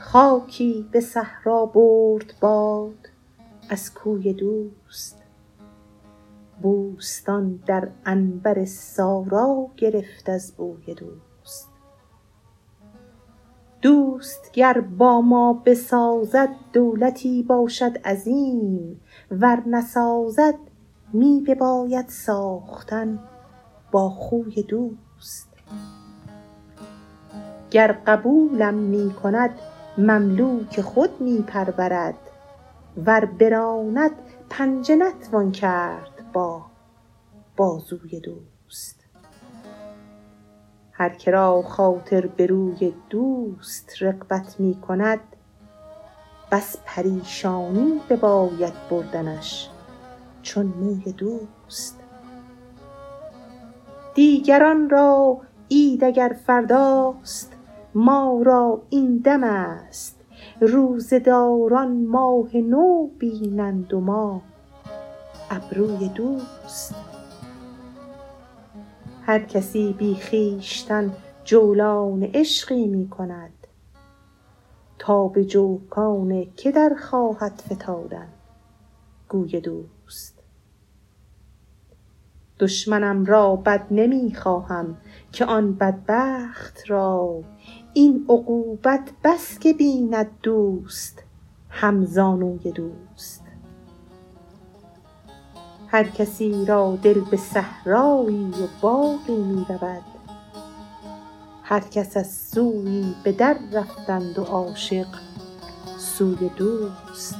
خاکی به صحرا برد باد از کوی دوست. بوستان در عنبر سارا گرفت از بوی دوست. دوست گر با ما بسازد دولتی باشد عظیم ور نسازد می بباید ساختن با خوی دوست. گر قبولم می کند مملوک خود می پرورد. ور براند پنجه نتوان کرد با بازوی دوست. هر که را خاطر به روی دوست رغبت می کند بس پریشانی بباید بردنش چون موی دوست. دیگران را عید اگر فرداست ما را این دم است. روزه داران ماه نو بینند و ما ابروی دوست. هر کسی بی خویشتن جولان عشقی می کند. تا به جوکان که در خواهد فتادن. گوی دوست. دشمنم را بد نمی خواهم که آن بدبخت را. این عقوبت بس که بیند دوست هم زانوی دوست. هر کسی را دل به صحرایی و باغی می رود هر کس از سویی به در رفتند و عاشق سوی دوست.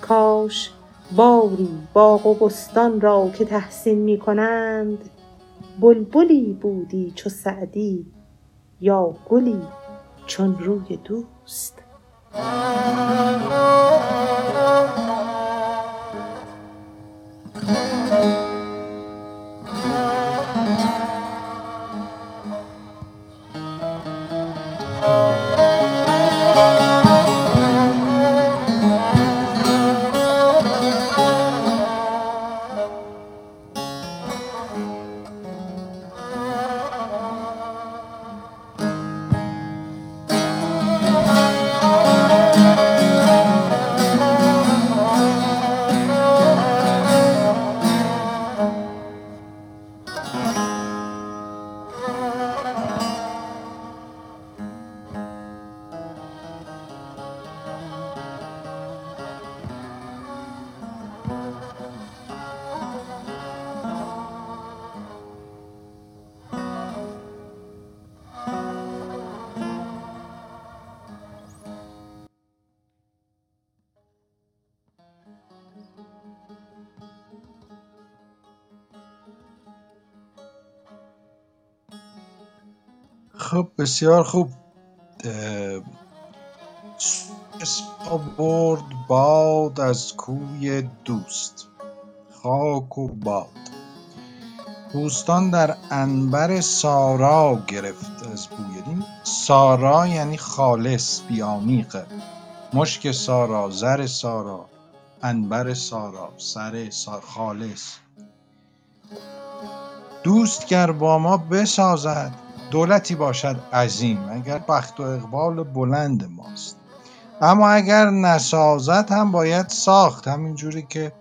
کاش باری باغ و بستان را که تحسین می کنند. بلبلی بودی چو سعدی یا گلی چون روی دوست. خب بسیار خوب. برد باد از کوی دوست خاک و باد. بوستان در عنبر سارا گرفت از بوی این سارا یعنی خالص بیامیقه مشک سارا زر سارا عنبر سارا سر سا- خالص. دوست گر با ما بسازد دولتی باشد عظیم اگر بخت و اقبال بلند ماست. اما اگر نسازد هم باید ساخت. همین جوری که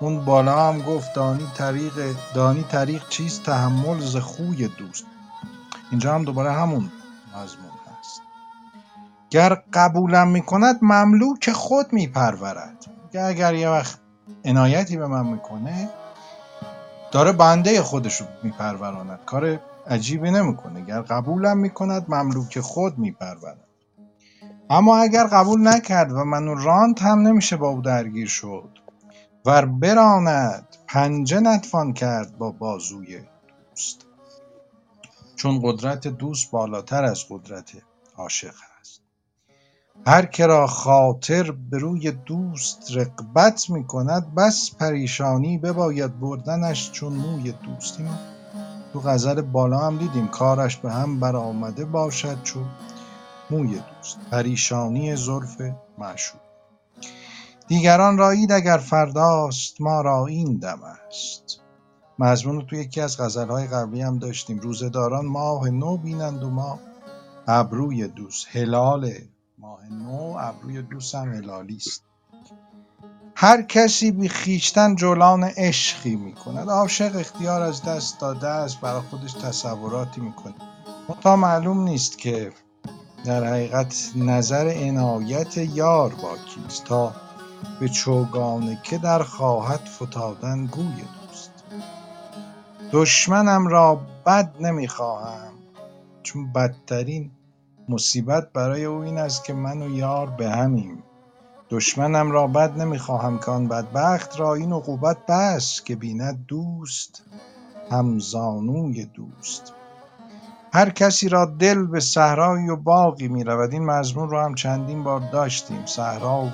اون بالا هم گفت دانی طریق دانی طریق چیست؟ تحمل ز خوی دوست. اینجا هم دوباره همون مضمون هست. گر قبولم می‌کند مملوک خود میپرورد. اگر یه وقت عنایتی به من می‌کنه داره بنده خودش رو میپروراند. کار عجیبی نمی‌کنه. گر قبولم می‌کند مملوک خود میپرورد. اما اگر قبول نکرد و منو راند هم نمیشه با او درگیر شد ور براند پنجه نتوان کرد با بازوی دوست. چون قدرت دوست بالاتر از قدرت عاشق هست هر که را خاطر به روی دوست رغبت می‌کند بس پریشانی بباید بردنش چون موی دوست اینو تو غزل بالا هم دیدیم کارش به هم برآمده باشد چون موی دوست. پریشانی زلف معشوق. دیگران را عید اگر فرداست ما را این دم است. مضمون رو تو یکی از غزلهای قبلی هم داشتیم. روزهداران ماه نو بینند و ما ابروی دوست. هلال ماه نو ابروی دوستم هلالی است. هر کسی بی خیشتن جولان عشقی می‌کند. عاشق اختیار از دست داده است برای خودش تصوراتی می‌کنه تا معلوم نیست که در حقیقت نظر عنایت یار با کیست تا به چوگان که در خواهد فتادن گوی دوست. دشمنم را بد نمی‌خواهم چون بدترین مصیبت برای او این است که من و یار به همیم. دشمنم را بد نمی‌خواهم که آن بدبخت را این عقوبت بس که بیند دوست همزانوی دوست. هر کسی را دل به صحرایی و باغی می‌رود این مضمون رو هم چندین بار داشتیم. صحرا و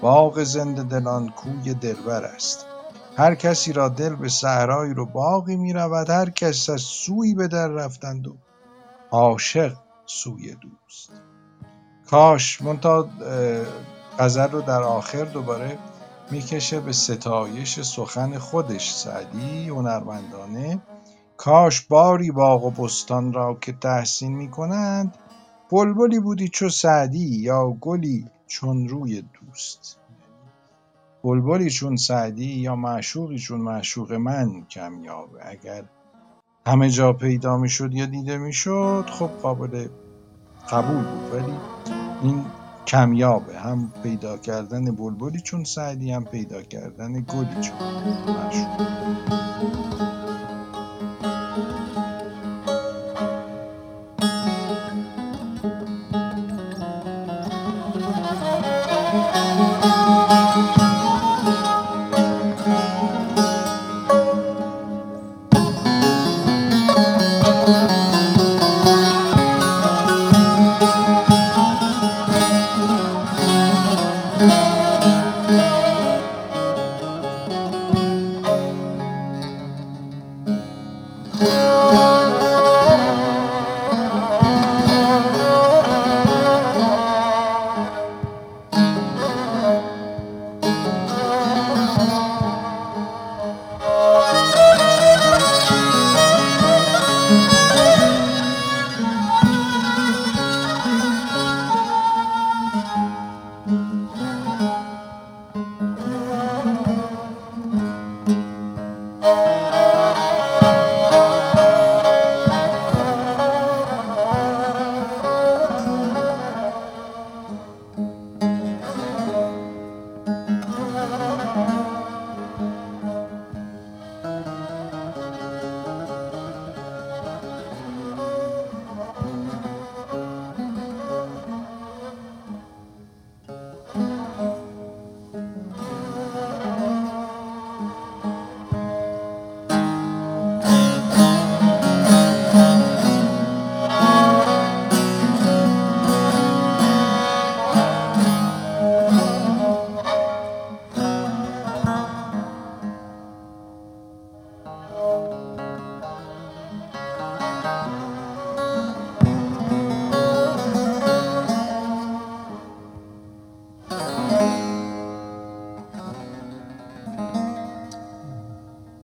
باغ زنده دلان کوی دلبر است. هر کسی را دل به صحرایی و باغی می‌رود هر کس از سوی به در رفتند و عاشق سوی دوست. کاش منتها غزل رو در آخر دوباره می‌کشه به ستایش سخن خودش سعدی هنرمندانه. کاش باری باغ و بستان را که تحسین می‌کنند بلبلی بودی چو سعدی یا گلی چون روی دوست. بلبلی چون سعدی یا معشوقی چون معشوق من کمیابه اگر همه جا پیدا می‌شد یا دیده می‌شد خب قابل قبول بود. ولی این کمیابه. هم پیدا کردن بلبلی چون سعدی هم پیدا کردن گلی چون. معشوق